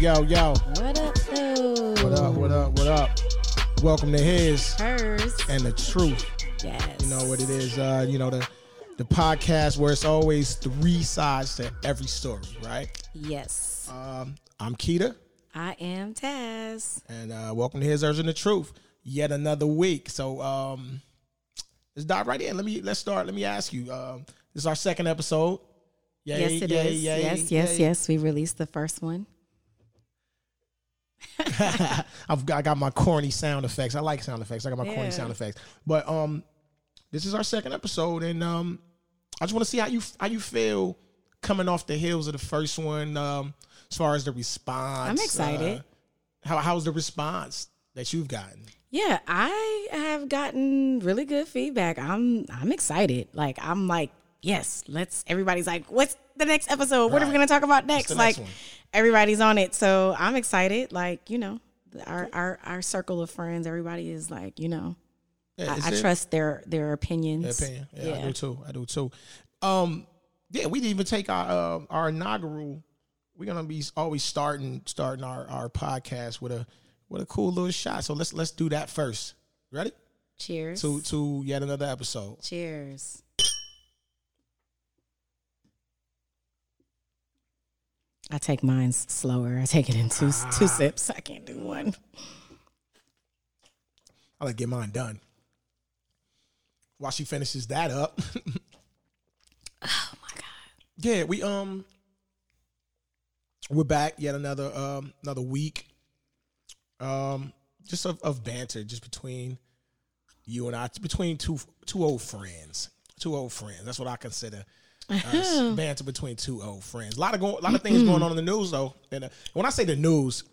Yo, yo. What up, though? What up, what up, what up? Welcome to His Hers. and the Truth. Yes. You know what it is, uh, you know, the the podcast where it's always three sides to every story, right? Yes. Um, I'm Keita, I am Taz. and uh, welcome to His, Hers, and the Truth. Yet another week. So um, let's dive right in. Let me let's start. Let me ask you. Um, this is our second episode. Yay, yes, it is. yay, yay, yes, yes, yes. We released the first one. I've got, I got my corny sound effects. I like sound effects. I got my corny sound effects. But um, this is our second episode, and um, I just want to see how you how you feel coming off the heels of the first one. Um, as far as the response, I'm excited. uh, how how's the response that you've gotten? Yeah, I have gotten really good feedback. I'm I'm excited. Like I'm like, yes, let's everybody's like, what's the next episode? What are we gonna talk about next? the like one? everybody's on it. So I'm excited. Like, you know, our our our circle of friends, everybody is like, you know, Yeah, I, I trust their their opinions. opinion. Yeah, I do too. I do too. Um, yeah, we didn't even take our uh, our inaugural. We're gonna be always starting starting our our podcast with a with a cool little shot. So let's let's do that first. Ready? Cheers. To to yet another episode. Cheers. I take mine slower. I take it in two Ah. two sips. I can't do one. I'll let get mine done. While she finishes that up. Oh my god. yeah, we um we're back yet another um another week. Um just of, of banter just between you and I between two two old friends. Two old friends. That's what I consider us. banter between two old friends. A lot of go, a lot of things going on in the news though. And uh, when I say the news,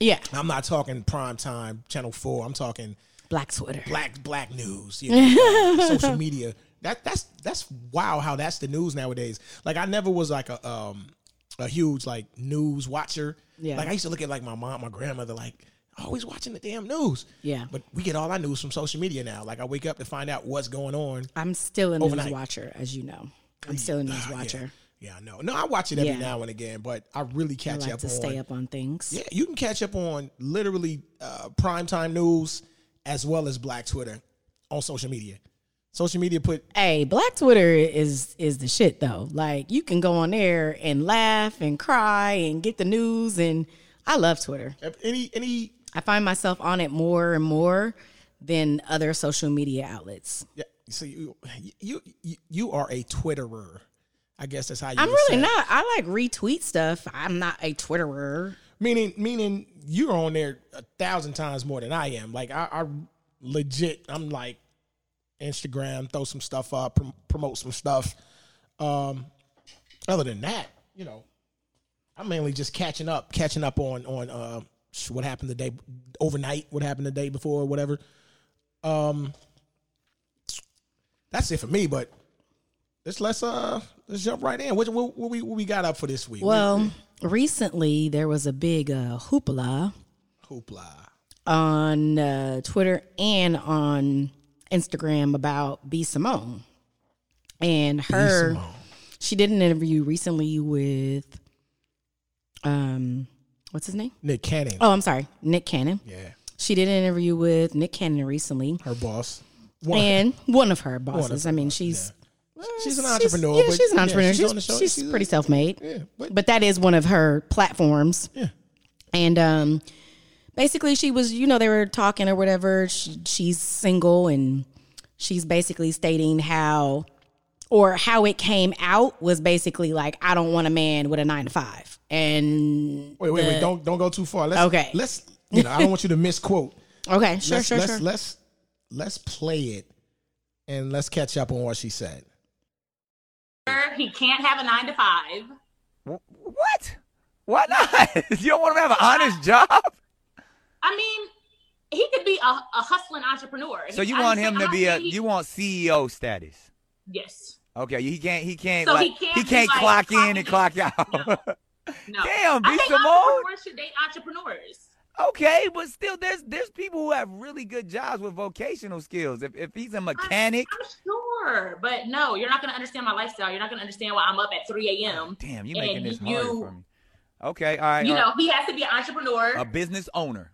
Yeah. I'm not talking prime time channel 4. I'm talking Black Twitter. black black news, you know, uh, social media. That that's that's wow how that's the news nowadays. Like I never was like a um a huge like news watcher. Yeah. Like I used to look at like my mom, my grandmother, like always watching the damn news. Yeah. But we get all our news from social media now. Like I wake up to find out what's going on. I'm still a news Overnight. watcher, as you know. I'm still a news watcher. Yeah, I know. No, I watch it every Yeah. now and again, but I really I catch like up to on. stay up on things. Yeah, you can catch up on literally uh, primetime news as well as Black Twitter on social media. Social media put Hey, Black Twitter is is the shit though. Like you can go on there and laugh and cry and get the news and I love Twitter. any any I find myself on it more and more than other social media outlets. Yeah, so you you you, you are a Twitterer. I guess that's how you. I'm really say not. I like retweet stuff. I'm not a Twitterer. Meaning, meaning you're on there a thousand times more than I am. Like I, I legit, I'm like Instagram, throw some stuff up, prom- promote some stuff. Um, other than that, you know, I'm mainly just catching up, catching up on on uh what happened the day overnight, what happened the day before, whatever. Um, that's it for me. But let's let's uh let's jump right in. What, what, what we what we got up for this week? Well, recently there was a big uh, hoopla hoopla. on uh, Twitter and on Instagram about B Simone and her. Simone. She did an interview recently with um, what's his name? Nick Cannon. Oh, I'm sorry, Nick Cannon. Yeah, She did an interview with Nick Cannon recently, her boss. One- and one of her bosses. her I mean, she's. She's an she's- entrepreneur. yeah, she's an yeah, entrepreneur. she's she's show. she's She's pretty self made. yeah, but, But that is one of her platforms. yeah, And um, basically, she was, you know, they were talking or whatever. She, she's single, and she's basically stating how, or how it came out was basically like, I don't want a man with a nine to five. And wait, wait, the- wait! Don't don't go too far. Let's, Okay. let's. You know, I don't want you to misquote. okay, sure, let's, sure, let's, sure. Let's let's play it, and let's catch up on what she said. He can't have a nine to five. What? Why not? you don't want him to have an honest job? I mean, he could be a, a hustling entrepreneur. So you I'm want saying- him to be a he- you want CEO status? yes. Okay, he can't he can't So like he can't he can't like, clock in and clock out. No. Damn, I B think Simone. entrepreneurs should date entrepreneurs. Okay, but still there's there's people who have really good jobs with vocational skills. If if he's a mechanic, I'm sure, but no, you're not going to understand my lifestyle. You're not going to understand why I'm up at 3 a.m. damn, you're making this you- harder for me. Okay, all right. You all know, right. he has to be an entrepreneur. a business owner.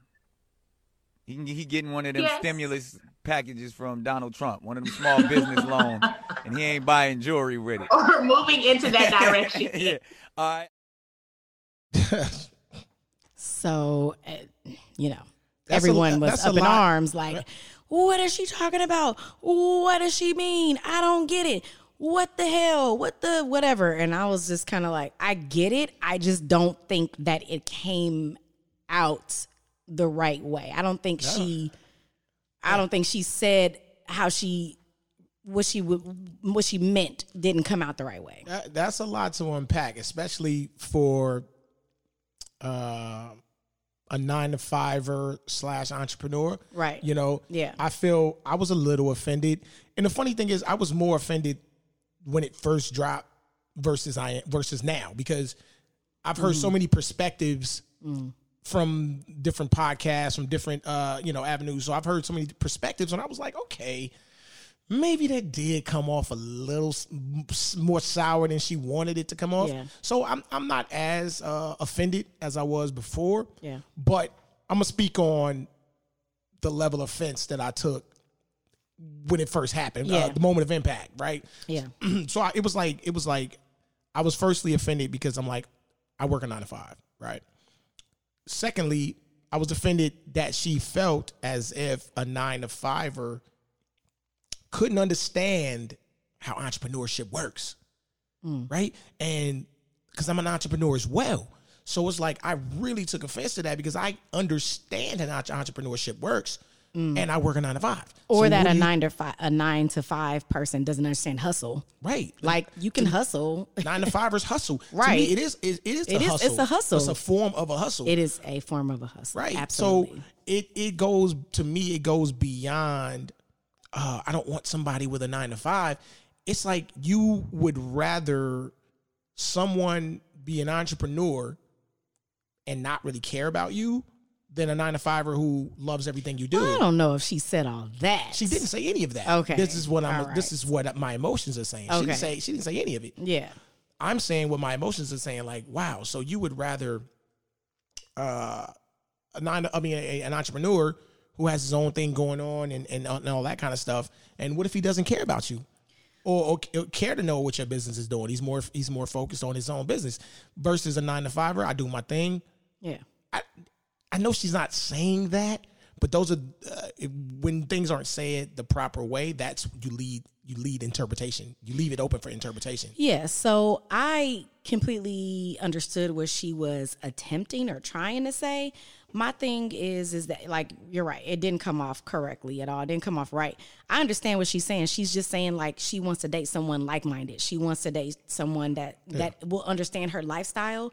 He he getting one of them Yes. stimulus packages from Donald Trump, one of them small business loans, and he ain't buying jewelry with it. or moving into that direction. yeah. All right. So, uh, you know, That's a- everyone was up in lot. arms like, what is she talking about? What does she mean? I don't get it. What the hell? What the whatever? And I was just kind of like, I get it. I just don't think that it came out the right way. I don't think she I don't think she said how she what she what she meant didn't come out the right way. That, that's a lot to unpack, especially for uh, a nine to fiver slash entrepreneur. Right. You know. Yeah. I feel I was a little offended, and the funny thing is, I was more offended when it first dropped versus I versus now because I've heard Mm. so many perspectives from different podcasts, from different uh, you know avenues. So I've heard so many perspectives, and I was like, okay, maybe that did come off a little more sour than she wanted it to come off. Yeah. So I'm I'm not as uh, offended as I was before. Yeah. But I'm gonna speak on the level of offense that I took when it first happened, uh, Yeah. the moment of impact, right? Yeah. so I, it was like it was like I was firstly offended because I'm like I work a nine to five, right? Secondly, I was offended that she felt as if a nine to fiver couldn't understand how entrepreneurship works, mm. right? And because I'm an entrepreneur as well, so it's like I really took offense to that because I understand how entrepreneurship works, mm. and I work a nine to five, Or So that a you- nine to five a nine to five person doesn't understand hustle. right? Like you can hustle. nine to fivers hustle. To Right. me, it is. It, it is. It a is- hustle. it's a hustle. It's a form of a hustle. It is a form of a hustle. right. Absolutely. So it it goes to me. It goes beyond. Uh, I don't want somebody with a nine to five. It's like you would rather someone be an entrepreneur and not really care about you than a nine to fiver who loves everything you do. I don't know if she said all that. She didn't say any of that. Okay. This is what I'm. All This is what my emotions are saying. She Okay. didn't say. She didn't say any of it. Yeah. I'm saying what my emotions are saying, like, wow, so you would rather uh a nine I mean a, an entrepreneur who has his own thing going on and, and, and all that kind of stuff. And what if he doesn't care about you? Or, or care to know what your business is doing. He's more he's more focused on his own business versus a nine to fiver. I do my thing. Yeah. I I know she's not saying that, but those are uh, when things aren't said the proper way. That's you lead you lead interpretation. You leave it open for interpretation. Yeah. So I completely understood what she was attempting or trying to say. My thing is, is that like you're right. It didn't come off correctly at all. It didn't come off right. I understand what she's saying. She's just saying like she wants to date someone like minded. She wants to date someone that that will understand her lifestyle.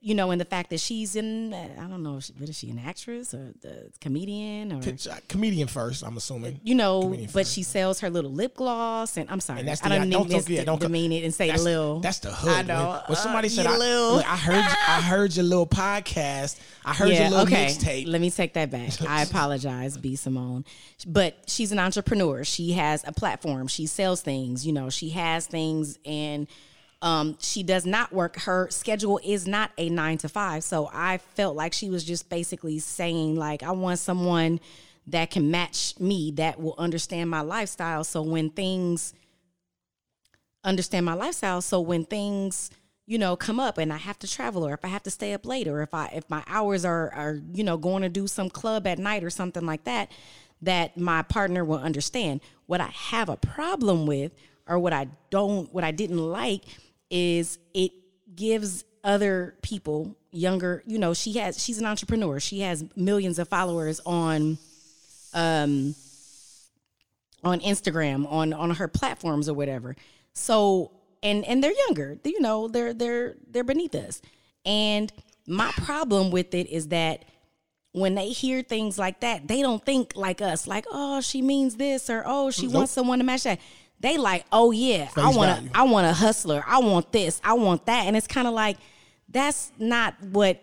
You know, and the fact that she's in, I don't know, what is she, an actress or the comedian or uh, comedian first, I'm assuming. you know, Comedian but first. she sells her little lip gloss, and I'm sorry, And that's I don't don't- don't- to yeah, don't- demean it and say that's, little. That's the hood. I know. When, when somebody Uh, said, I, look, I heard, I heard your little podcast. I heard your little mixtape. Let me take that back. I apologize, B. Simone. But she's an entrepreneur. She has a platform. She sells things. You know, she has things and um, she does not work. Her schedule is not a nine to five. So I felt like she was just basically saying, like, I want someone that can match me, that will understand my lifestyle. So when things understand my lifestyle. So when things, you know, come up and I have to travel or if I have to stay up late or if I if my hours are are, you know, going to do some club at night or something like that, that my partner will understand. What I have a problem with or what I don't what I didn't like is it gives other people younger, you know, she has she's an entrepreneur. She has millions of followers on um on Instagram, on on her platforms or whatever. So and and they're younger, you know, they're they're they're beneath us. And my problem with it is that when they hear things like that, they don't think like us, like, oh, she means this or oh, she wants someone to match that. They like, oh yeah, I want value. to want a hustler. I want this. I want that. And it's kind of like that's not what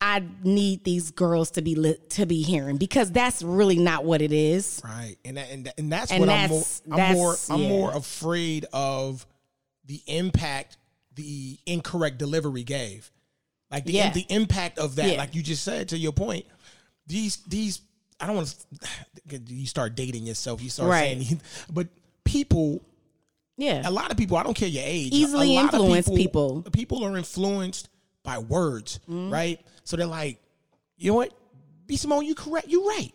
I need these girls to be lit, to be hearing because that's really not what it is. Right, and that, and, that- and that's And what that's- I'm more. I'm more. I'm more afraid of the impact the incorrect delivery gave. Like the Yeah. the impact of that, Yeah. like you just said to your point, these these I don't want to. You start dating yourself. You start Right. saying, but people Yeah. a lot of people, I don't care your age, Easily influence people. People are influenced by words, Mm-hmm. right? So they're like, you know what, B Simone, you correct, you're right.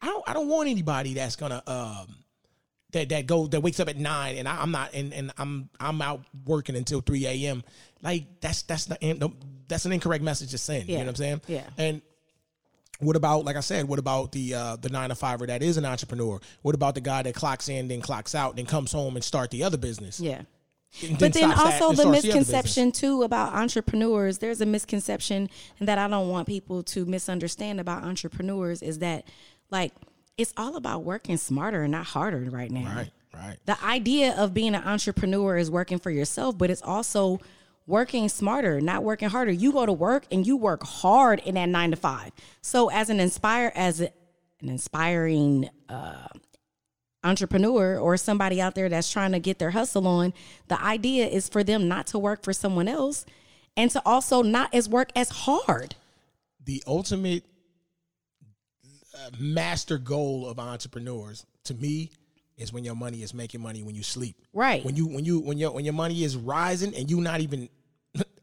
I don't, I don't want anybody that's gonna um that that go that wakes up at nine and I, I'm not and, and I'm I'm out working until three a.m. Like that's that's not that's an incorrect message to send. You know what I'm saying? Yeah. And what about, like I said, what about the uh, the nine to fiver that is an entrepreneur? What about the guy that clocks in, then clocks out, then comes home and start the other business? yeah. And But then also the misconception too about entrepreneurs. There's a misconception that I don't want people to misunderstand about entrepreneurs is that like it's all about working smarter and not harder right now. Right, right. The idea of being an entrepreneur is working for yourself, but it's also working smarter, not working harder. You go to work and you work hard in that nine to five. So as an inspire as an inspiring uh, entrepreneur or somebody out there that's trying to get their hustle on, the idea is for them not to work for someone else and to also not as work as hard. The ultimate uh, master goal of entrepreneurs, to me, is when your money is making money when you sleep. Right. When you when you when your when your money is rising and you not even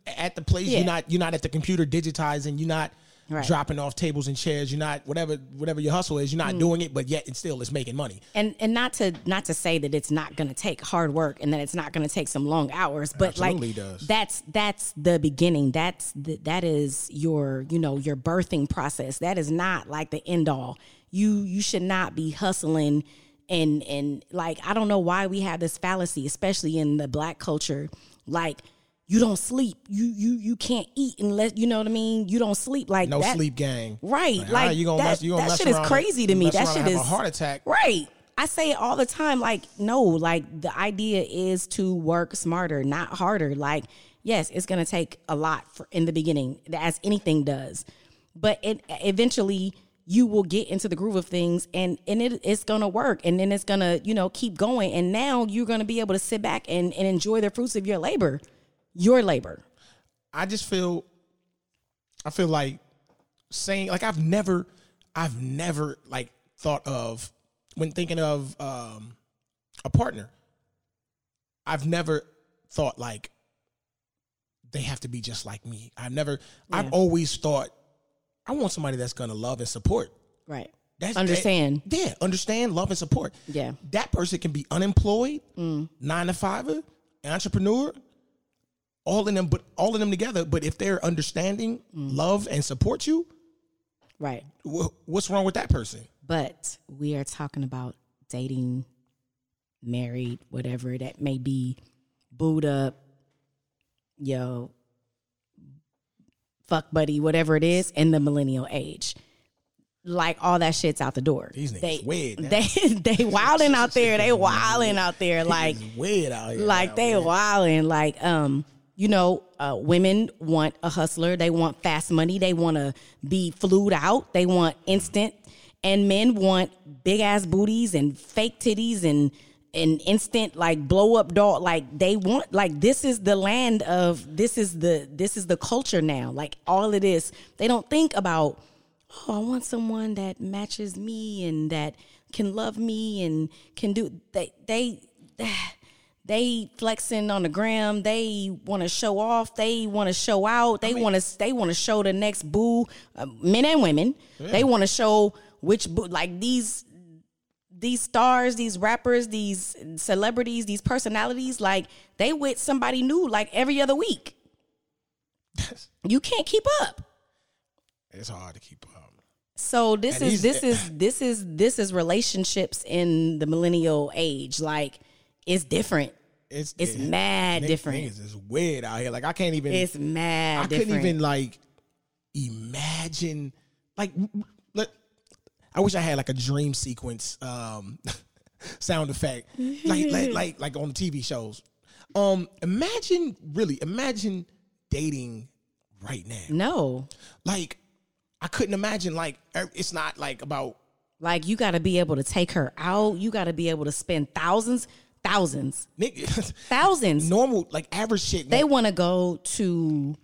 at the place, Yeah. you're not you're not at the computer digitizing, you're not Right. dropping off tables and chairs, you're not whatever whatever your hustle is, you're Mm. not doing it, but yet it still is making money. and and not to not to say that it's not going to take hard work and that it's not going to take some long hours but Absolutely like does. that's that's the beginning that's the, that is your you know your birthing process that is not like the end all you you should not be hustling and and like i don't know why we have this fallacy especially in the black culture like you don't sleep you you you can't eat unless you know what i mean you don't sleep like No that, sleep gang. Right, ah, like, you gonna that- mess, you gonna that shit is crazy to me. That shit is- a heart attack. Right. I say it all the time. Like, no, like the idea is to work smarter, not harder. Like, yes, it's gonna take a lot for in the beginning, as anything does. But it eventually you will get into the groove of things and and it, it's gonna work and then it's gonna, you know, keep going. And now you're gonna be able to sit back and, and enjoy the fruits of your labor. Your labor. I just feel I feel like saying like I've never I've never like thought of when thinking of um a partner. I've never thought like they have to be just like me. I've never I've always thought I want somebody that's going to love and support. Right. That's Understand. that- yeah, understand, love and support. Yeah. Mm. That person can be unemployed, nine to fiver, entrepreneur, all of them, but all of them together. But if they're understanding, Mm. love, and support you, Right. wh- what's wrong with that person? But we are talking about dating, married, whatever that may be, booed up, yo, fuck buddy, whatever it is, in the millennial age. Like all that shit's out the door. These niggas they, weird, man. They they wilding out there. They wilding out there. Like weird out here. like they wilding like um you know uh, women want a hustler. They want fast money. They want to be flued out. They want instant. And men want big ass booties and fake titties and an instant like blow up doll like they want like this is the land of this is the this is the culture now. Like all of this they don't think about oh, I want someone that matches me and that can love me and can do they they they flexing on the gram. They want to show off. They want to show out. They want to they want to show the next boo, uh, men and women. They want to show which boo like these these stars, these rappers, these celebrities, these personalities like they with somebody new like every other week. You can't keep up. It's hard to keep up. So this And is this is this is this is relationships in the millennial age. Like it's different. It's It's mad niggas- different. Niggas is weird out here. Like I can't even. It's mad I different. couldn't even like imagine like let I wish I had like a dream sequence um sound effect like like like like on the TV shows. Um imagine really imagine dating right now. no. Like I couldn't imagine like it's not like about Like you got to be able to take her out. You got to be able to spend thousands, thousands, thousands. normal like average shit. They want to go to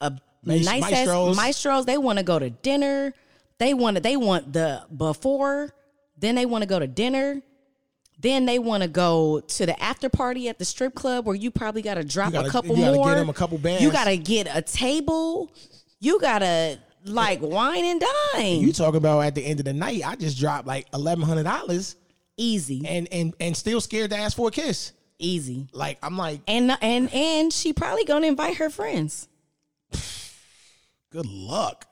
a nice Mastro's. Mastro's. They want to go to dinner. They want to. They want the before. Then they want to go to dinner. Then they want to go to the after party at the strip club where you probably got to drop gotta- a couple you gotta more. get 'em a couple bands. You got to get a table. You got to like wine and dine. You talk about at the end of the night, I just dropped like eleven hundred dollars easy, and and and still scared to ask for a kiss. easy. Like I'm like, And and and she probably gonna invite her friends. good luck,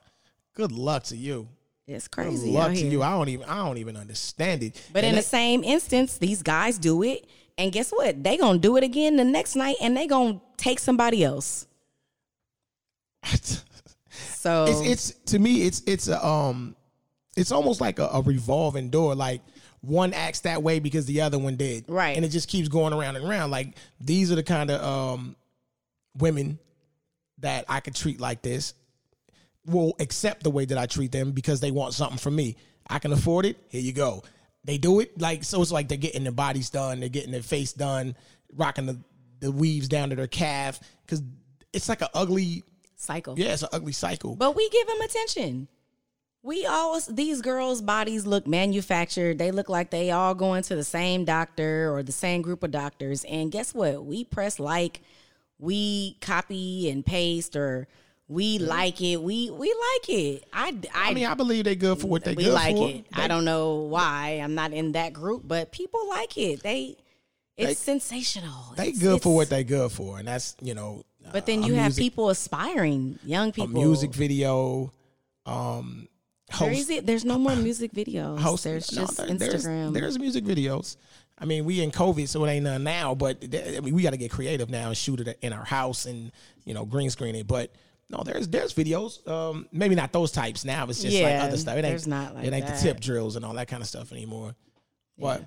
good luck to you. It's Good crazy. luck out to you. I don't even I don't even understand it. But in And the same instance, these guys do it, and guess what? They gonna do it again the next night, and they gonna take somebody else. So it's it's to me it's it's a um it's almost like a, a revolving door like one acts that way because the other one did. Right. and it just keeps going around and around. Like these are the kind of um women that i could treat like this will accept the way that i treat them because they want something from me. I can afford it. Here you go. They do it like so it's like they're getting their bodies done. They're getting their face done rocking the, the weaves down to their calf. Because it's like an ugly cycle. yeah it's an ugly cycle. But we give them attention. We always these girls' bodies look manufactured. They look like they all going to the same doctor or the same group of doctors. And guess what? We press like, we copy and paste, or we like it. We we like it. I I, I mean, I believe they good for what they we good like for. it. They- I don't know why. I'm not in that group, but people like it. They it's They- sensational. They It's- good for what they good for, and that's you know. But then a you have people aspiring, young a people. music video, um, There host, is it. There's no more music videos. host. There's no, just there- Instagram. There's, there's music videos. I mean, we in COVID, so it ain't none now. But I mean, we got to get creative now and shoot it in our house and you know green screen it. But no, there's there's videos. Um, maybe not those types now. It's just like other stuff. It ain't not like it ain't that. the tip drills and all that kind of stuff anymore. But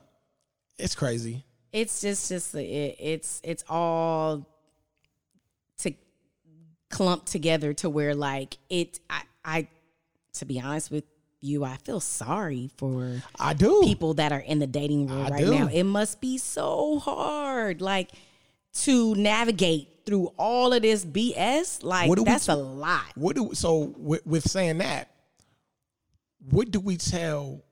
it's crazy. it's just just it, it's it's all to clump together to where like it. I I to be honest with you, I feel sorry for I do. people that are in the dating world I right do. now. It must be so hard, like to navigate through all of this BS. Like we that's a lot. What do so with, with saying that? What do we tell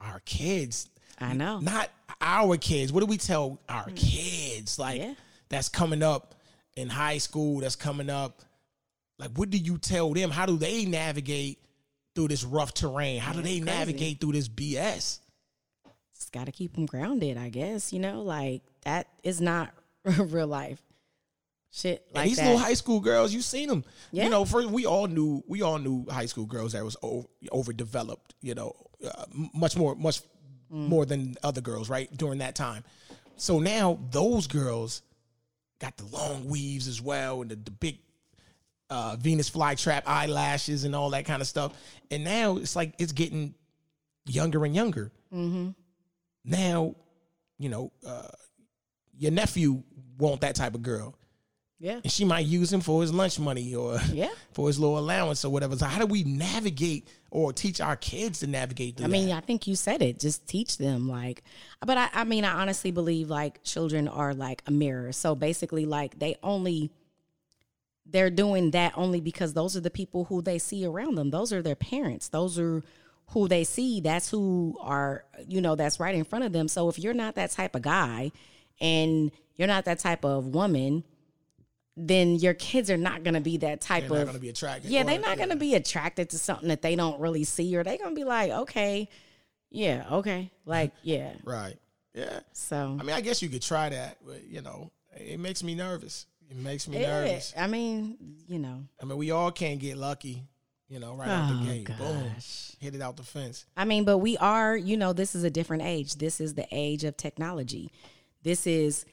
our kids? I know. Not our kids. What do we tell our mm. kids? Like Yeah. that's coming up in high school. That's coming up. Like what do you tell them? How do they navigate through this rough terrain? How do they crazy. navigate through this BS? Just got to keep them grounded, I guess. You know, like that is not real life shit and like these that. little high school girls, you seen them. Yeah. You know, first we all knew we all knew high school girls that was over, overdeveloped. You know, uh, much more much Mm. more than other girls, right? During that time. So now those girls got the long weaves as well and the, the big uh, Venus flytrap eyelashes and all that kind of stuff. And now it's like it's getting younger and younger. mm-hmm. Now, you know, uh, your nephew want that type of girl Yeah. and she might use him for his lunch money or Yeah. for his little allowance or whatever. So how do we navigate or teach our kids to navigate through I mean, that? I think you said it. Just teach them, like. But I, I mean, I honestly believe like children are like a mirror. So basically, like they only they're doing that only because those are the people who they see around them. Those are their parents. Those are who they see. That's who are you know that's right in front of them. So if you're not that type of guy, and you're not that type of woman, then your kids are not going to be that type They're not of going to be attracted. yeah, they're not going to be attracted to something that they don't really see, or they're going to be like, okay, yeah, okay, like yeah. Right. Yeah. So I mean, I guess you could try that, but you know, it makes me nervous. It makes me nervous. I mean, you know, I mean, we all can't get lucky, you know, right out Oh, the gate. Boom. Hit it out the fence. I mean, but we are, you know, this is a different age. This is the age of technology. This is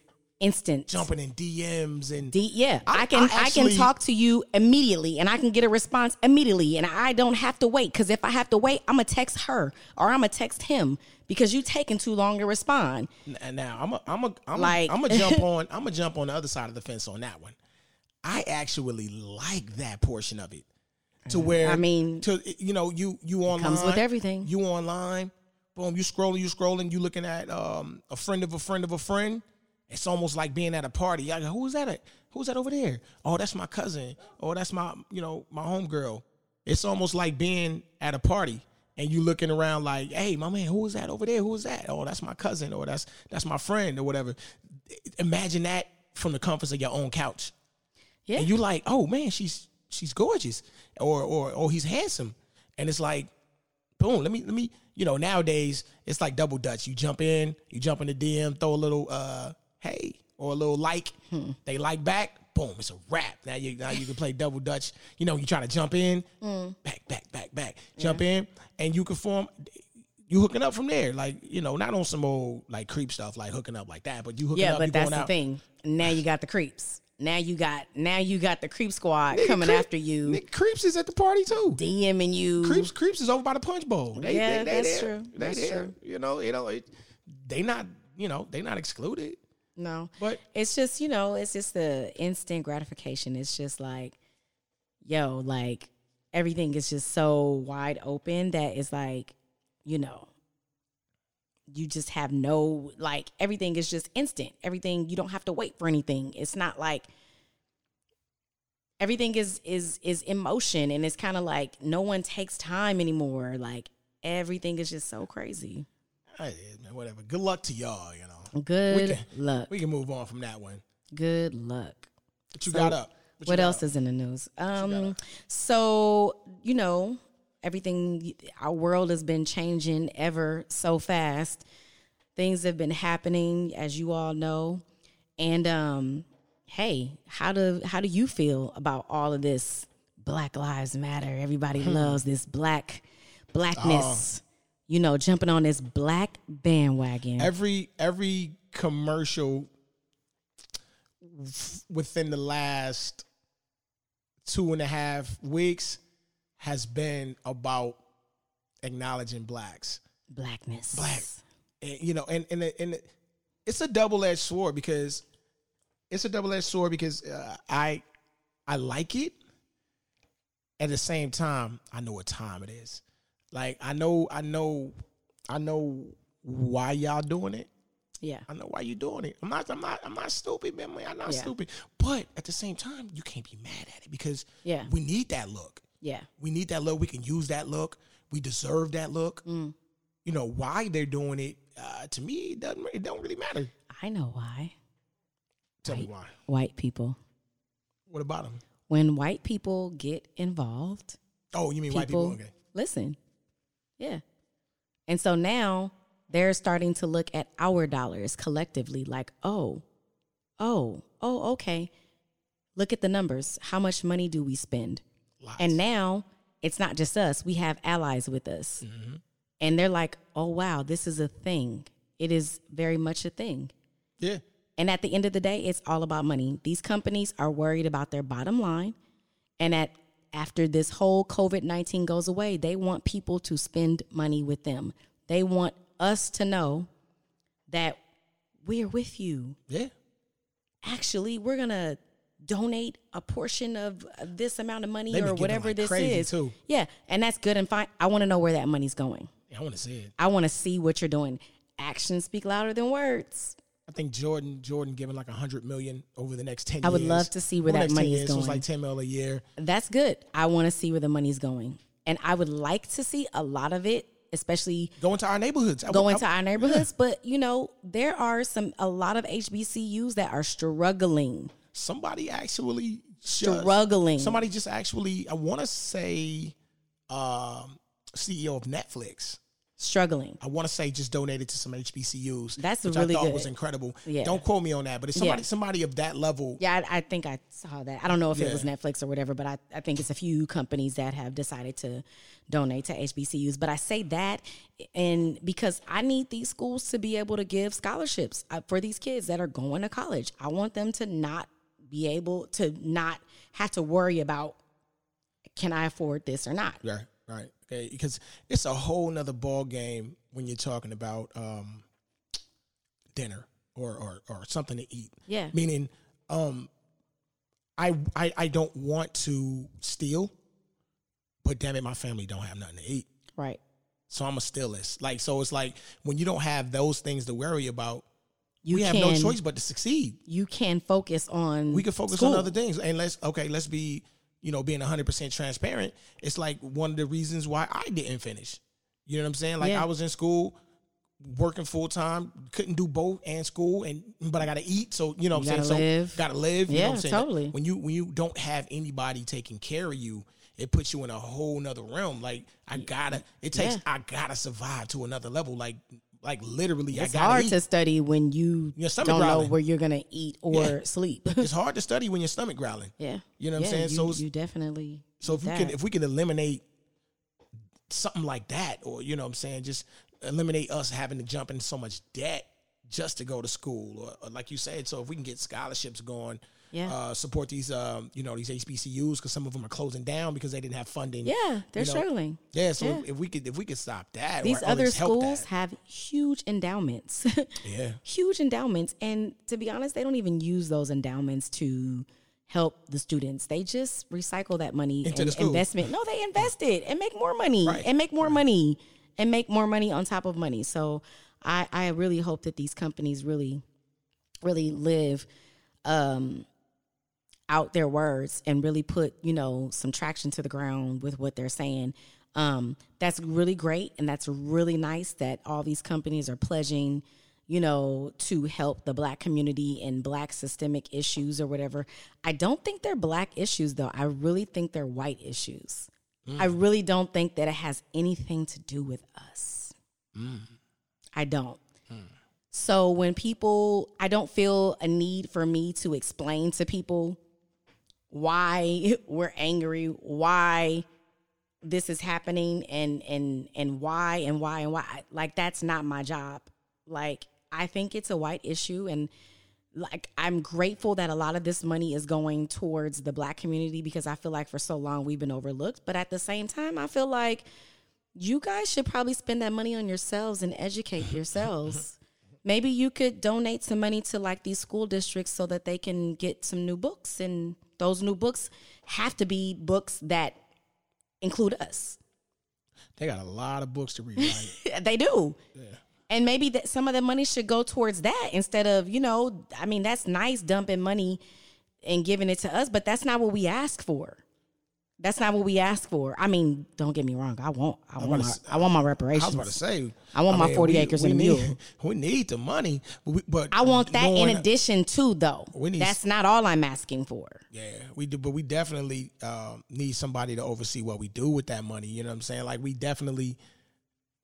instant Jumping in DMs and D- yeah, I- I, can I I, can talk to you immediately, and I can get a response immediately, and I don't have to wait. Because if I have to wait, I'm gonna text her or I'm gonna text him because you taking too long to respond. Now I'm a, I'm a, I'm Like- a, I'm gonna jump on I'm gonna jump on the other side of the fence on that one. I actually like that portion of it, to where I mean, to you know you you online comes with everything. You online, boom, you scrolling, you scrolling, you looking at um a friend of a friend of a friend, It's almost like being at a party. Like, who's that? At? Who's that over there? Oh, that's my cousin. Oh, that's my you know my homegirl. It's almost like being at a party and you looking around like, hey, my man, who is that over there? Who is that? Oh, that's my cousin, or that's that's my friend, or whatever. Imagine that from the comforts of your own couch. Yeah. And you like, oh man, she's she's gorgeous, or or or he's handsome, and it's like, boom, let me let me, you know, nowadays it's like double dutch. You jump in, you jump in the DM, throw a little uh hey or a little like, they like back, boom, it's a wrap. Now you now you can play double dutch. You know, you trying to jump in, mm. back, back, back, back, jump in, and you can form. You hooking up from there, like you know, not on some old like creep stuff, like hooking up like that, but you hooking Yeah, up. but that's the out. thing. Now you got the creeps. Now you got now you got the creep squad Nigga, coming creep- after you, nigga, creeps is at the party too. DMing you. Creeps, creeps is over by the punch bowl. They, Yeah, they, they that's there. true. They That's there. true. You know, you know, it, they not, you know, they not excluded. No, But- it's just you know, it's just the instant gratification. It's just like, yo, like everything is just so wide open that it's like, you know, you just have no like everything is just instant. Everything you don't have to wait for anything. It's not like everything is is is emotion and it's kind of like no one takes time anymore. Like everything is just so crazy. Hey, eh, man, whatever. Good luck to y'all. You know, Good can- luck. we can move on from that one. Good luck. What you So, got up? What, you got else up? is in the news? Um, so you know, everything. Our world has been changing ever so fast. Things have been happening, as you all know, and um, hey, how do how do you feel about all of this? Black Lives Matter. Everybody Hmm. loves this black blackness. Oh. You know, jumping on this black bandwagon. every every commercial within the last two and a half weeks has been about acknowledging blacks. Blackness. Black. And, you know, and and and it's a double edged sword because it's a double edged sword because uh, I I like it. At the same time, I know what time it is. Like I know, I know, I know why y'all doing it. Yeah. I know why you doing it. I'm not. I'm not. I'm not stupid, man. I'm not Yeah. stupid. But at the same time, you can't be mad at it because Yeah. we need that look. Yeah. We need that look. We can use that look. We deserve that look. Mm. You know why they're doing it? Uh, to me, it doesn't. It don't really matter. I know why. Tell me why. White people. What about them? When white people get involved, Oh, you mean people, white people? Okay. listen. Yeah. And so now they're starting to look at our dollars collectively like, oh, oh, oh, okay. Look at the numbers. How much money do we spend? Lots. And now it's not just us, we have allies with us. Mm-hmm. And they're like, oh, wow, this is a thing. It is very much a thing. yeah. And at the end of the day, it's all about money. These companies are worried about their bottom line. And at after this whole COVID 19 goes away, they want people to spend money with them. They want us to know that we're with you. Yeah. Actually, we're going to donate a portion of this amount of money or whatever like this is. too. Yeah. And that's good and fine. I want to know where that money's going. I want to see it. I want to see what you're doing. Actions speak louder than words. I think Jordan Jordan giving like a hundred million over the next ten. I would years. love to see where Over that money is years, so it's going. like ten mil a year. That's good. I want to see where the money's going. And I would like to see a lot of it, especially Go into our neighborhoods. I going I- to our neighborhoods. But, you know, there are some, a lot of HBCUs that are struggling. somebody actually just- Struggling. somebody just actually I want to say um CEO of Netflix. Struggling. I want to say just donated to some HBCUs. That's which really I thought good. was incredible. Yeah. Don't quote me on that, but it's somebody Yeah. somebody of that level. Yeah, I, I think I saw that. I don't know if it was Netflix or whatever, but I, I think it's a few companies that have decided to donate to HBCUs. But I say that and because I need these schools to be able to give scholarships uh, for these kids that are going to college. I want them to not be able to not have to worry about can I afford this or not. Right, right. Okay, because it's a whole nother ball game when you're talking about um, dinner or, or or something to eat. Yeah. Meaning, um, I, I I don't want to steal, but damn it, my family don't have nothing to eat, Right. so I'm a steal this. Like, so it's like when you don't have those things to worry about, you we can have no choice but to succeed. you can focus on We can focus school. on other things. And let's okay, let's be, you know, being 100% transparent. It's like one of the reasons why I didn't finish. You know what I'm saying? Like Yeah. I was in school working full time, couldn't do both and school and but I got to eat, so you know what You I'm saying? gotta live. So got to live, you know Yeah, what I'm saying? totally. When you when you don't have anybody taking care of you, it puts you in a whole nother realm. Like I got to it takes Yeah. I got to survive to another level like like literally It's hard eat. to study when you don't know where you're gonna eat or Yeah. sleep. it's hard to study when your stomach growling. yeah, You know what I'm saying? You, So you definitely. So if we can if we can eliminate something like that, or you know what I'm saying, just eliminate us having to jump into so much debt just to go to school, or, or like you said, so if we can get scholarships going, Yeah. uh, support these um, you know these HBCUs because some of them are closing down because they didn't have funding. yeah, they're you know. struggling. Yeah, so Yeah. If, we could if we could stop that, These other schools have huge endowments. yeah, huge endowments. And to be honest, they don't even use those endowments to help the students. They just recycle that money Into and the school. investment. No, they invest it and make more money Right. and make more money and make more money on top of money. So I, I really hope that these companies really, really live um, out their words and really put, you know, some traction to the ground with what they're saying. Um, that's really great and that's really nice that all these companies are pledging, you know, to help the black community and black systemic issues or whatever. I don't think they're black issues though. I really think they're white issues. Mm. I really don't think that it has anything to do with us. Mm. I don't. Mm. So when people, I don't feel a need for me to explain to people why we're angry, why this is happening and and and why and why and why like that's not my job. Like I think it's a white issue and like I'm grateful that a lot of this money is going towards the black community because I feel like for so long we've been overlooked, but at the same time I feel like you guys should probably spend that money on yourselves and educate yourselves. Maybe you could donate some money to like these school districts so that they can get some new books and those new books have to be books that include us. they got a lot of books to rewrite. they do. yeah And maybe that some of the money should go towards that instead of, you know, I mean, that's nice dumping money and giving it to us, but that's not what we ask for. That's not what we ask for. I mean, don't get me wrong. I want, I want, about my, to s- I want my reparations. I was about to say, I want my 40 we- acres we and a need, mule. We need the money, but we, but I want that in addition to though. We need- That's not all I'm asking for. Yeah, we do, but we definitely um, need somebody to oversee what we do with that money. You know what I'm saying? Like we definitely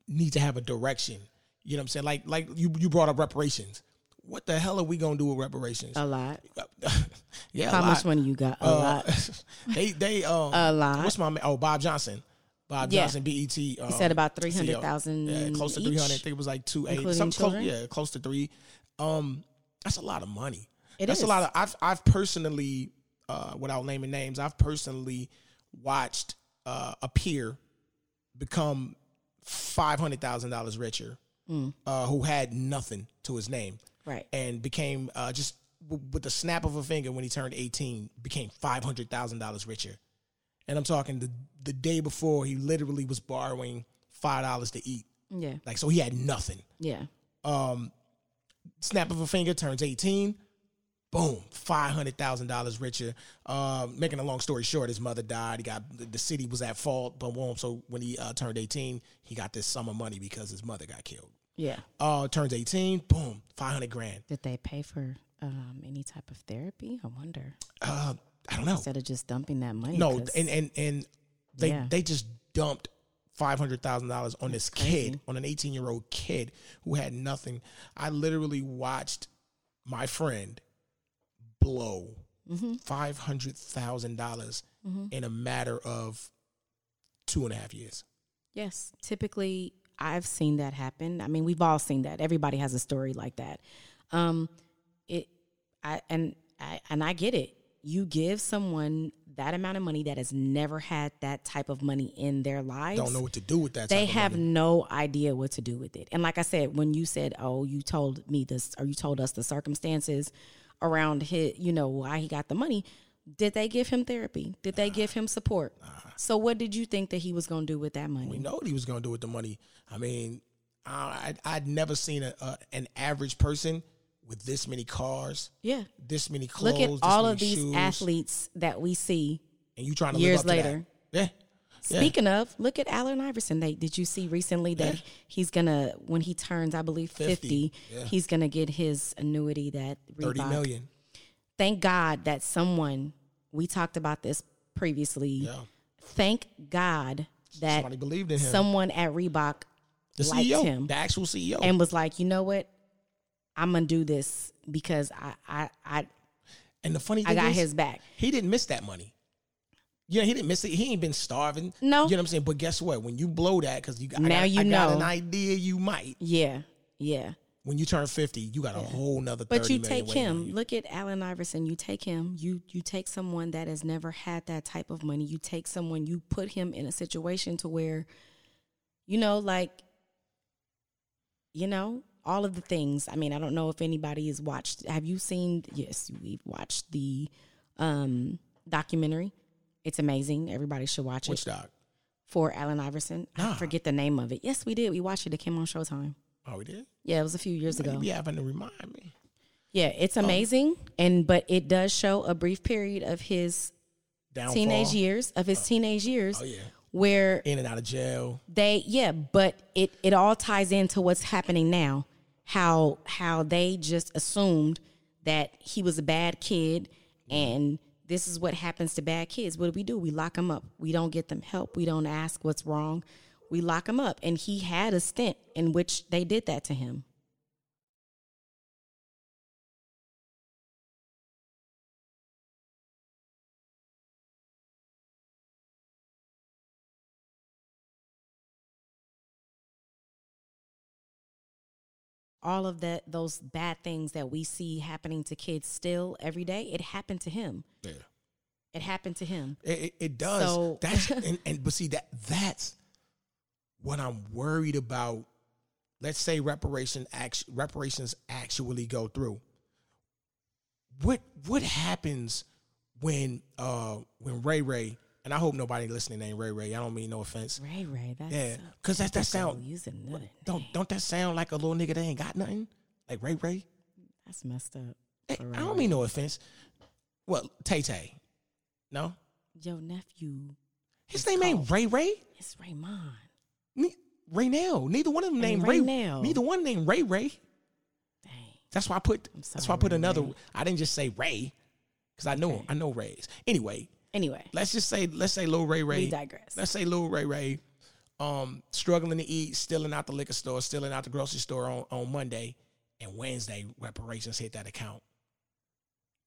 need to have a direction. You know what I'm saying? Like like you you brought up reparations. What the hell are we gonna do with reparations? A lot. yeah, a How much money you got? A Uh, lot. they they um A lot. What's my oh Bob Johnson. Bob Yeah. Johnson, BET. Um, said about 300,000 Yeah, close to each, 300. I think it was like two eighty. including Some close, children? yeah, close to three. Um, that's a lot of money. It that's is. a lot of. I've I've personally, uh, without naming names, I've personally watched uh, a peer become five hundred thousand dollars richer, uh, who had nothing to his name, Right. and became uh, just w- with the snap of a finger when he turned eighteen, became five hundred thousand dollars richer. And I'm talking the the day before he literally was borrowing five dollars to eat. Yeah. Like so he had nothing. Yeah. Um snap of a finger turns 18. Boom, five hundred thousand dollars richer. Uh, making a long story short, his mother died. He got the, the city was at fault, but boom. So when he uh, turned eighteen, he got this sum of money because his mother got killed. Yeah. Uh, turns eighteen, boom, five hundred grand. Did they pay for um, any type of therapy? I wonder. Uh, I don't know. Instead of just dumping that money. No, and and and they Yeah. they just dumped five hundred thousand dollars on this crazy. kid, on an eighteen year old kid who had nothing. I literally watched my friend blow five hundred thousand dollars in a matter of two and a half years. Yes, typically I've seen that happen. I mean, we've all seen that. Everybody has a story like that. Um, it, I and I and I get it. You give someone that amount of money that has never had that type of money in their lives. Don't know what to do with that. they type of have money. no idea what to do with it. And like I said, when you said, "Oh, you told me this," or you told us the circumstances around his, you know, why he got the money. Did they give him therapy? Did they give him support? So, what did you think that he was going to do with that money? We know what he was going to do with the money. I mean, I, I'd, I'd never seen a, a, an average person with this many cars, Yeah. this many clothes, Look at all of these shoes, athletes that we see. and you trying to years live up to later. that. Yeah. Yeah. Speaking of, look at Allen Iverson. They did you see recently that Yeah. he's gonna when he turns, I believe 50, fifty, yeah. he's gonna get his annuity that thirty Reebok. million. Thank God that someone we talked about this previously. Yeah. Thank God that Somebody believed in him. someone at Reebok the liked CEO, him the actual CEO. and was like, you know what, I'm gonna do this because I I I, And the funny thing I got is, his back. he didn't miss that money. Yeah, he didn't miss it. He ain't been starving. No. you know what I'm saying. But guess what? When you blow that, because you I Now got, you I got an idea you might. Yeah, yeah. When you turn 50, you got a whole nother. 30 But you take him. you. Look at Allen Iverson. You take him. You you take someone that has never had that type of money. You take someone. You put him in a situation to where, you know, like, you know, all of the things. I mean, I don't know if anybody has watched. Have you seen? Yes, we've watched the um, documentary. It's amazing. Everybody should watch it. Which it doc? for Allen Iverson. I forget the name of it. Yes, we did. We watched it. It came on Showtime. Oh, we did. Yeah, it was a few years ago. You be having to remind me. Yeah, Oh. it's amazing, and but it does show a brief period of his Downfall. teenage years, of his oh. teenage years, Oh yeah, where in and out of jail. they yeah, but it it all ties into what's happening now. How how they just assumed that he was a bad kid, mm-hmm. and this is what happens to bad kids. What do we do? We lock them up. We don't get them help. We don't ask what's wrong. We lock him up, and he had a stint in which they did that to him. all of that those bad things that we see happening to kids still every day it happened to him Yeah, it happened to him it, it, it does. So- that's and, and but see that that's what I'm worried about. Let's say reparation act, reparations actually go through. What what happens when uh when Ray Ray and I hope nobody listening ain't Ray Ray. I don't mean no offense. ray ray that's Yeah, because that that sound using nothing don't don't that sound like a little nigga that ain't got nothing like Ray Ray. that's messed up Hey, I don't mean no offense. Well, Tay Tay, no, your nephew his name ain't Ray Ray. It's raymond Ne- Ray Nell. Neither one of them named Ray Ray. Neither one named Ray Ray. dang That's why I put. I'm That's why I put Ray another. Ray. I didn't just say Ray because I know Okay. I know Rays. Anyway, anyway let's just say let's say Lil Ray Ray. we digress Let's say Lil Ray Ray, um, struggling to eat, stealing out the liquor store, stealing out the grocery store on, on Monday, and Wednesday reparations hit that account.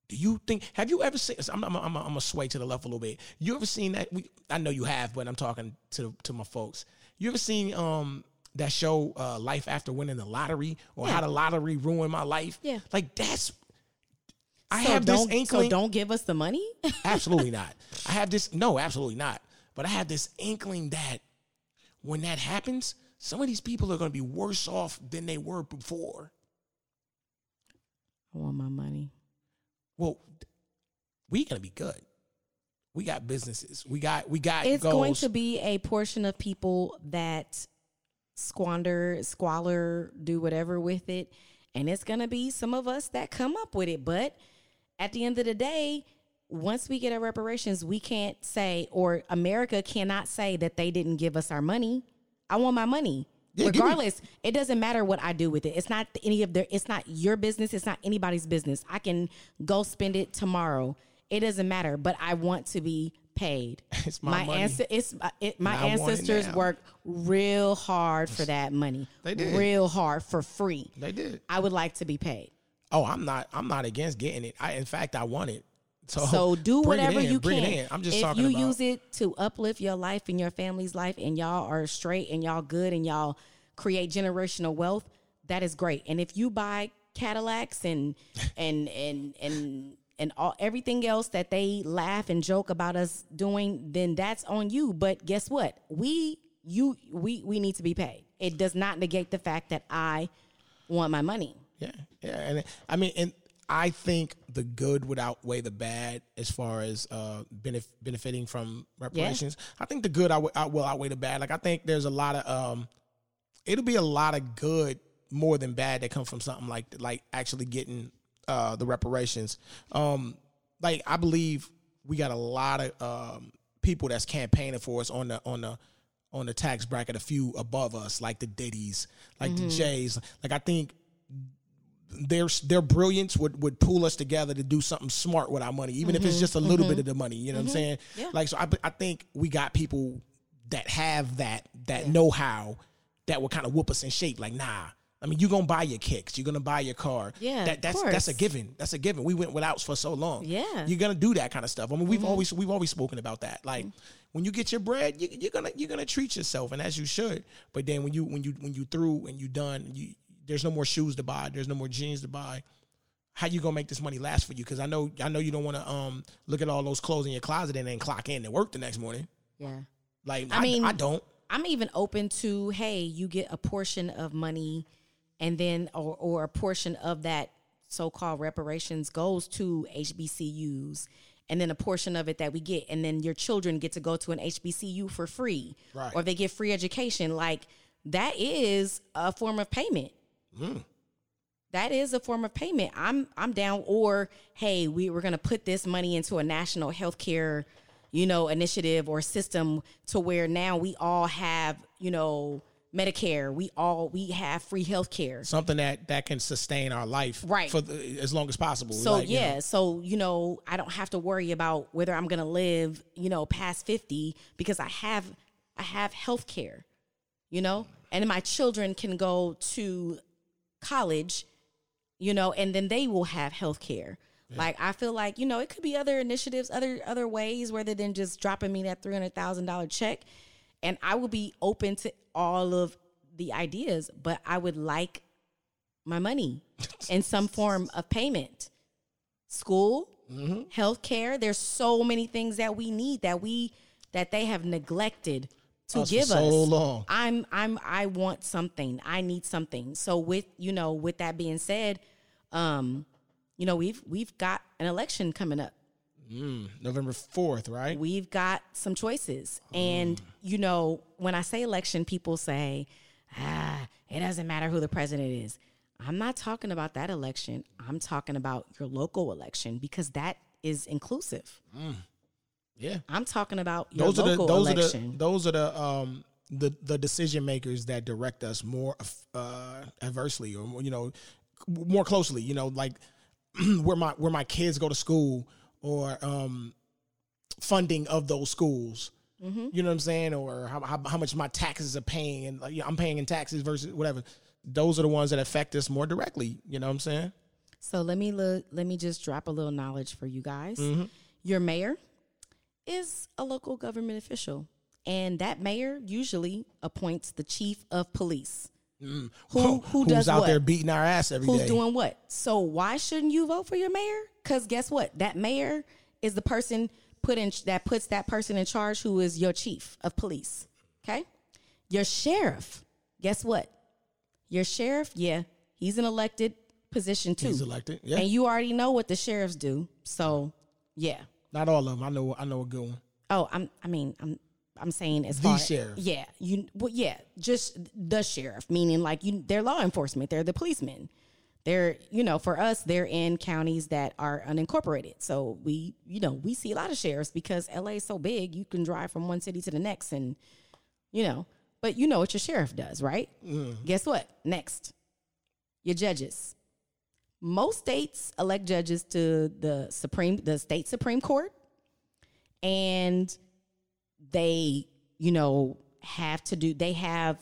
Do you think? Have you ever seen? I'm I'm I'm, I'm gonna sway to the left a little bit. You ever seen that? We, I know you have, but I'm talking to to my folks. You ever seen um that show uh, Life After Winning the Lottery or Yeah. How the Lottery Ruined My Life? Yeah. like that's. I so have this don't, inkling. so don't give us the money Absolutely not. I have this. No, absolutely not. But I have this inkling that when that happens, some of these people are going to be worse off than they were before. i want my money Well, we going to be good. We got businesses. We got. We got. it's goals. going to be a portion of people that squander, squalor, do whatever with it. And it's going to be some of us that come up with it. But at the end of the day, once we get our reparations, we can't say, or America cannot say that they didn't give us our money. I want my money. Yeah, give me- Regardless, it doesn't matter what I do with it. It's not any of their, it's not your business. It's not anybody's business. I can go spend it tomorrow. It doesn't matter, but I want to be paid. It's my. Anci- it's uh, it, my And I it ancestors worked real hard for that money. They did. real hard for free. They did. I would like to be paid. Oh, I'm not. I'm not against getting it. I, in fact, I want it. So, So do whatever in, you can. I'm just if talking you about. use it to uplift your life and your family's life, and y'all are straight and y'all good and y'all create generational wealth, that is great. And if you buy Cadillacs and and and and and all everything else that they laugh and joke about us doing, then that's on you. But guess what? We you we we need to be paid. It does not negate the fact that I want my money. Yeah, yeah, and I mean, and I think the good would outweigh the bad as far as uh, benef- benefiting from reparations. I think the good out- out- will outweigh the bad. Like I think there's a lot of um, it'll be a lot of good more than bad that come from something like like actually getting uh, the reparations. Um, like I believe we got a lot of um, people that's campaigning for us on the on the on the tax bracket, a few above us, like the Diddy's, like the Jays. Like I think their their brilliance would would pull us together to do something smart with our money, even if it's just a little bit of the money. You know what I'm saying? Yeah. Like so, I I think we got people that have that that know how that will kind of whoop us in shape. Like nah. I mean, you're gonna buy your kicks. You're gonna buy your car. Yeah, that, that's that's a given. That's a given. We went without for so long. Yeah. Mm-hmm. you're gonna do that kind of stuff. I mean, we've always we've always spoken about that. Like when you get your bread, you, you're gonna you're gonna treat yourself, and as you should. But then when you when you when you through and you done, you there's no more shoes to buy. There's no more jeans to buy. How you gonna make this money last for you? Because I know I know you don't want to um look at all those clothes in your closet and then clock in and work the next morning. Yeah. Like I I, mean- I don't. I'm even open to hey, you get a portion of money, and then or or a portion of that so-called reparations goes to HBCUs, and then a portion of it that we get, and then your children get to go to an HBCU for free, Right. or they get free education. Like that is a form of payment. Mm. That is a form of payment. I'm I'm down. Or hey, we we're gonna put this money into a national healthcare, you know, initiative or system to where now we all have, you know, Medicare. We all we have free health care. Something that that can sustain our life Right. for the, as long as possible. So Like, you know. yeah, so you know, I don't have to worry about whether I'm gonna live, you know, past fifty because I have I have health care, you know, and my children can go to college, you know, and then they will have health care. Like I feel like, you know, it could be other initiatives, other other ways rather than just dropping me that three hundred thousand dollar check. And I will be open to all of the ideas, but I would like my money in some form of payment. School, health care. There's so many things that we need that we that they have neglected to Us for give so us. long. I'm I'm I want something. I need something. So with you know, with that being said, um, you know, we've we've got an election coming up. November fourth, right? We've got some choices. And, you know, when I say election, people say, ah, it doesn't matter who the president is. I'm not talking about that election. I'm talking about your local election because that is inclusive. yeah. I'm talking about your those are the those election. are the those are the um the the decision makers that direct us more uh adversely or you know more closely you know like where my where my kids go to school or um funding of those schools Mm-hmm. you know what i'm saying or how, how, how much my taxes are paying and like, yeah, i'm paying in taxes versus whatever those are the ones that affect us more directly you know what i'm saying So let me look, let me just drop a little knowledge for you guys. Mm-hmm. Your mayor is a local government official, and that mayor usually appoints the chief of police. Mm. Who who who's does out what? there beating our ass every day? Who's doing what? So why shouldn't you vote for your mayor? Because guess what? That mayor is the person put in that puts that person in charge who is your chief of police. Okay? Your sheriff, guess what? Your sheriff, yeah, he's an elected position too. He's elected. Yeah, And you already know what the sheriffs do. So yeah. not all of them. I know. I know a good one. Oh, I'm I mean, I'm I'm saying as The far sheriff. Yeah, you well, yeah, just the sheriff, meaning like you they're law enforcement, they're the policemen. They're, you know, for us, they're in counties that are unincorporated. So we, you know, we see a lot of sheriffs because LA is so big, you can drive from one city to the next and you know, but you know what your sheriff does, right? Mm-hmm. Guess what? Next. Your judges. Most states elect judges to the Supreme the state Supreme Court and they you know have to do they have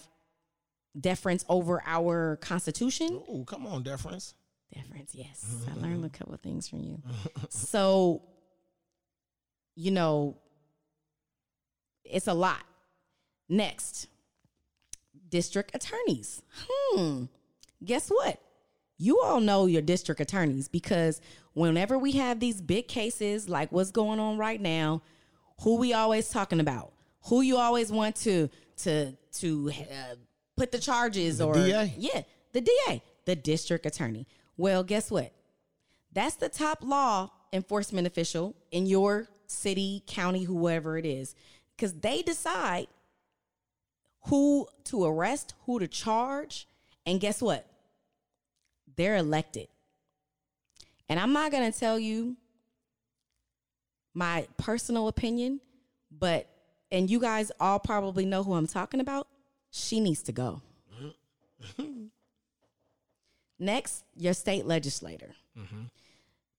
deference over our constitution? Oh, come on, deference. deference yes. I learned a couple of things from you. So you know it's a lot. Next district attorneys. Hmm guess what? You all know your district attorneys because whenever we have these big cases like what's going on right now who we always talking about who you always want to to to uh, put the charges or DA. yeah the da the district attorney well guess what that's the top law enforcement official in your city county whoever it is because they decide who to arrest who to charge and guess what they're elected. And I'm not going to tell you my personal opinion, but, and you guys all probably know who I'm talking about. She needs to go. Next, your state legislator, mm-hmm.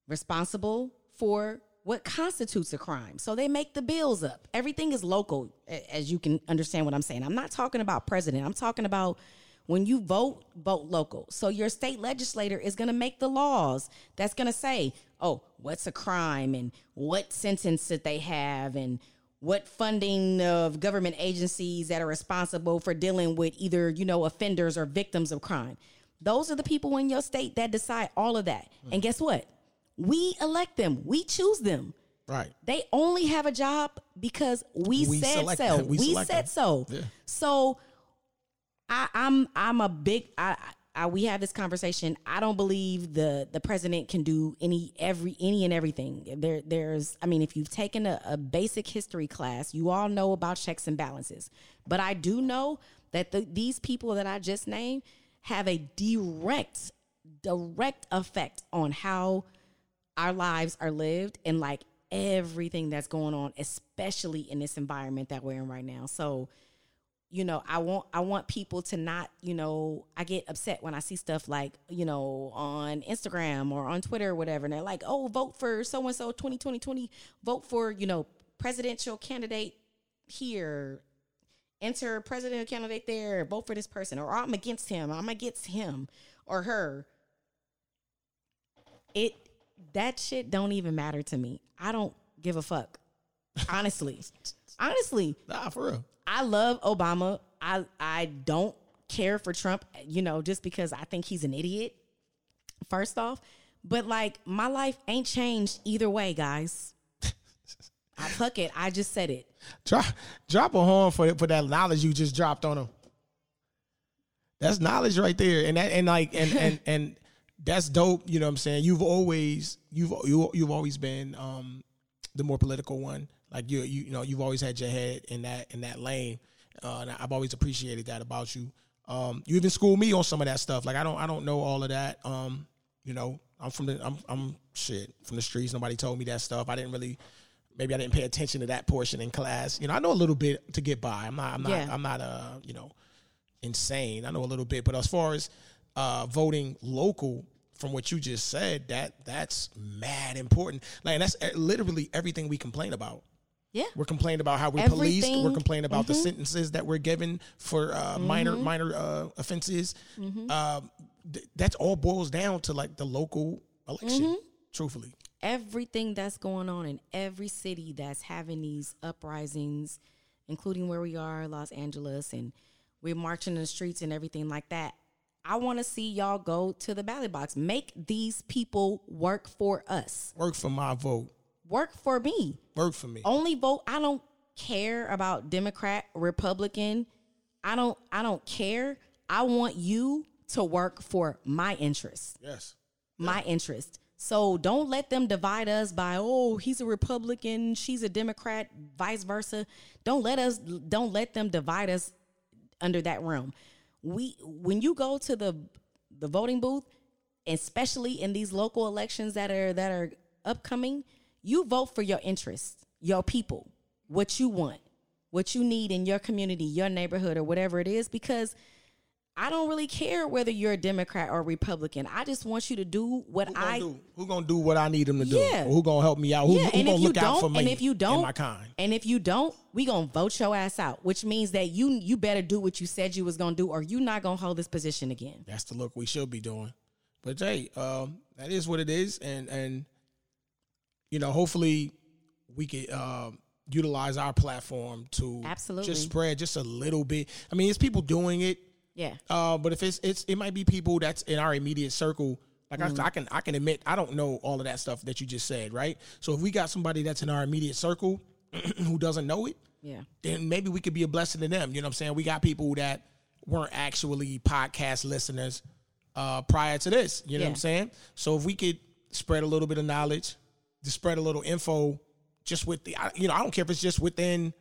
responsible for what constitutes a crime. So they make the bills up. Everything is local, as you can understand what I'm saying. I'm not talking about president. I'm talking about when you vote, vote local. So your state legislator is going to make the laws that's going to say, oh, what's a crime and what sentence that they have and what funding of government agencies that are responsible for dealing with either, you know, offenders or victims of crime. Those are the people in your state that decide all of that. And mm-hmm. guess what? We elect them. We choose them. Right. They only have a job because we, We said so. them. We We, said them. so. Yeah. So I, I'm I'm a big I, I we have this conversation. I don't believe the the president can do any every any and everything. There there's I mean if you've taken a, a basic history class, you all know about checks and balances. But I do know that the, these people that I just named have a direct direct effect on how our lives are lived and like everything that's going on especially in this environment that we're in right now so you know i want i want people to not you know i get upset when i see stuff like you know on instagram or on twitter or whatever and they're like oh vote for so and so 2020 20 vote for you know presidential candidate here enter presidential candidate there vote for this person or i'm against him i'm against him or her it that shit don't even matter to me. I don't give a fuck. Honestly. Honestly, Nah, for real. I love Obama. I I don't care for Trump, you know, just because I think he's an idiot. First off, but like my life ain't changed either way, guys. I fuck it. I just said it. Drop drop a horn for for that knowledge you just dropped on him. That's knowledge right there, and that and like and and and that's dope. You know what I'm saying? You've always you've you you've always been um the more political one. Like you you you know you've always had your head in that in that lane, uh, and I've always appreciated that about you. Um, you even schooled me on some of that stuff. Like I don't I don't know all of that. Um, you know I'm from the I'm I'm shit from the streets. Nobody told me that stuff. I didn't really maybe I didn't pay attention to that portion in class. You know, I know a little bit to get by. I'm not, I'm not, Yeah. I'm not, uh, you know, insane. I know a little bit, but as far as uh, voting local, from what you just said, that that's mad important. Like that's uh, literally everything we complain about. Yeah. We're complaining about how we're policed. We're Everything- Mm-hmm. complaining about the sentences that we're given for uh, minor minor uh, offenses. Mm-hmm. Um, th- that's all boils down to like the local election. Mm-hmm. Truthfully, everything that's going on in every city that's having these uprisings, including where we are, Los Angeles, and we're marching in the streets and everything like that. I want to see y'all go to the ballot box. Make these people work for us. work for my vote. Work for me. Work for me. Only vote. I don't care about Democrat, Republican. I don't I don't care. I want you to work for my interest. Yes. my interest. So don't let them divide us by oh he's a Republican, she's a Democrat, vice versa. Don't let us don't let them divide us under that realm. We when you go to the the voting booth, especially in these local elections that are that are upcoming, you vote for your interests, your people, what you want, what you need in your community, your neighborhood, or whatever it is, because I don't really care whether you're a Democrat or Republican. I just want you to do what Who I do, who gonna do what I need them to do? Yeah. Or who gonna help me out? Who, yeah, who gonna look out for me? and if you don't, my kind. and if you don't, we gonna vote your ass out, which means that you you better do what you said you was gonna do, or you not gonna hold this position again. That's the look we should be doing. But hey, um, that is what it is, and and you know, hopefully, we could um, utilize our platform to Absolutely. just spread just a little bit. I mean, it's people doing it. Yeah, Uh, but if it's it's it might be people that's in our immediate circle. Like Mm-hmm. I, I can I can admit I don't know all of that stuff that you just said, right? So if we got somebody that's in our immediate circle who doesn't know it, yeah, then maybe we could be a blessing to them. You know what I'm saying? We got people that weren't actually podcast listeners uh, prior to this. You know what I'm saying? So if we could spread a little bit of knowledge, to spread a little info, just with the, you know, I don't care if it's just within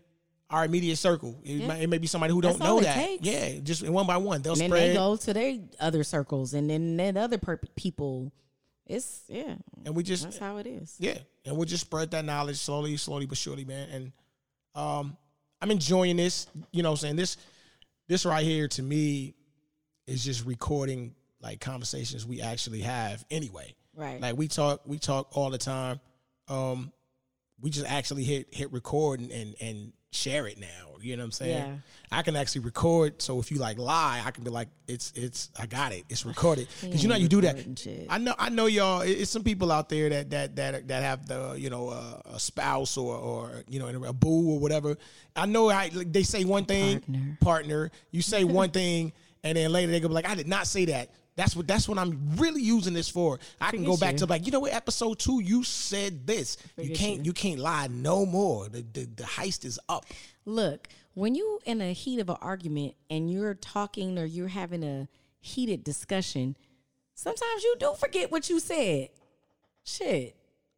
our immediate circle. It, might, it may be somebody who don't That's know that. takes. Yeah, just one by one, they'll And then they go to their other circles, and then then other per- people. It's yeah, and we just that's how it is. Yeah, and we'll just spread that knowledge slowly, slowly but surely, man. And um, I'm enjoying this. You know, what I'm saying this, this right here to me is just recording like conversations we actually have anyway. Right. Like we talk, we talk all the time. Um, we just actually hit hit record and and, and share it now. You know what I'm saying? Yeah. I can actually record. So if you like lie, I can be like, it's it's I got it. It's recorded. Because you know how you do that. shit. I know I know y'all. It's some people out there that that that that have the you know uh, a spouse or or you know a boo or whatever. I know I, like, they say one thing, Partner. partner. You say one thing, and then later they go be like, I did not say that. That's what that's what I'm really using this for. I can go back you. to like you know what episode two you said this. you can't you. you can't lie no more. The, the the heist is up. Look, when you in a heat of an argument and you're talking or you're having a heated discussion, sometimes you do forget what you said. Shit.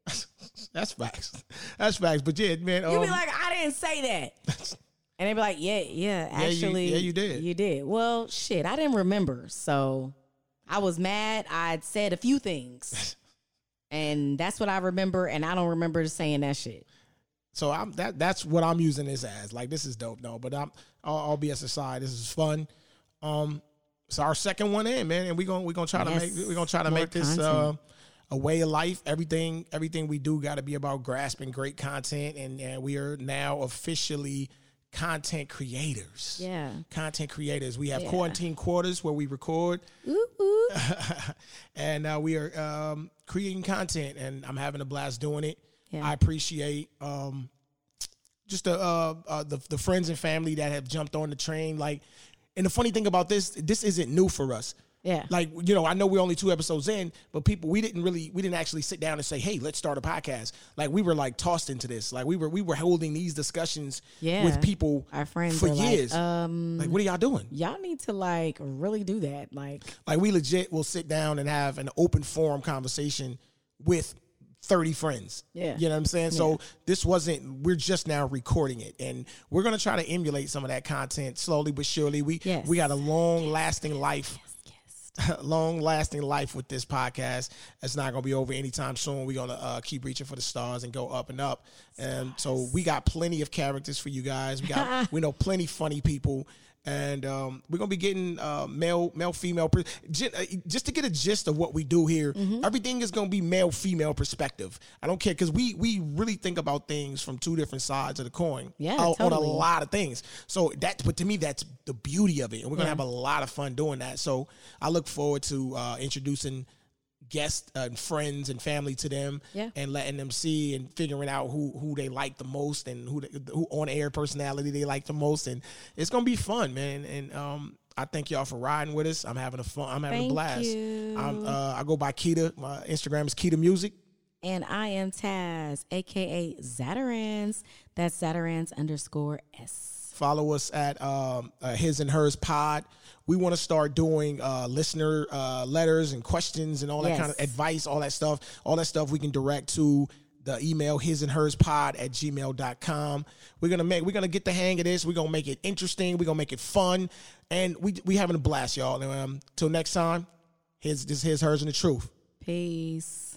That's facts. That's facts. But yeah, man. You um, be like, I didn't say that. And they be like, yeah, yeah, you- actually. yeah, you did. You did. Well, shit, I didn't remember. So I was mad. I'd said a few things. and that's what I remember. And I don't remember saying that shit. So I'm that that's what I'm using this as. Like this is dope, no. But I'm all, all BS aside, this is fun. Um, it's our second one in, man, and we gonna we gonna try to make we gonna try to make this uh, a way of life. Everything everything we do got to be about grasping great content, and, and we are now officially content creators. Yeah. content creators. We have Yeah. quarantine quarters where we record Ooh, ooh. and uh, we are um, creating content, and I'm having a blast doing it. Yeah. I appreciate um, just the, uh, uh, the the friends and family that have jumped on the train. Like, and the funny thing about this, this isn't new for us. Yeah. Like you know, I know we're only two episodes in, but people, we didn't really, we didn't actually sit down and say, "Hey, let's start a podcast." Like we were like tossed into this. Like we were, we were holding these discussions Yeah. with people Our friends for are like, years. um, like, what are y'all doing? y'all need to like really do that. Like, Like we legit will sit down and have an open forum conversation with 30 friends. Yeah. You know what I'm saying? So this wasn't we're just now recording it and we're going to try to emulate some of that content slowly but surely. We Yes. we got a long lasting life. long lasting life with this podcast. It's not going to be over anytime soon. We're going to uh, keep reaching for the stars and go up and up. And so we got plenty of characters for you guys. We got we know plenty funny people. And um, we're gonna be getting uh, male, male, female, per- uh, just to get a gist of what we do here. Mm-hmm. Everything is gonna be male, female perspective. I don't care because we we really think about things from two different sides of the coin. Yeah, on, on a lot of things. So that, but to me, that's the beauty of it, and we're gonna Yeah. have a lot of fun doing that. So I look forward to uh, introducing guests and friends and family to them, Yeah. and letting them see and figuring out who who they like the most and who the, who on air personality they like the most, and it's gonna be fun, man. And um, I thank y'all for riding with us. I'm having a fun. I'm having Thank a blast. you. I'm, uh, I go by Keita. My Instagram is Keita Music. and I am Taz, aka Zatarans. That's Zatarans underscore S. Follow us at um, uh, His and Hers Pod. We want to start doing uh, listener uh, letters and questions and all that kind of advice, all that stuff. All that stuff we can direct to the email his and hers pod at gmail.com. We're gonna make we're gonna get the hang of this. We're gonna make it interesting, we're gonna make it fun, and we we having a blast, y'all. Um, till next time, his this his hers and the truth. Peace.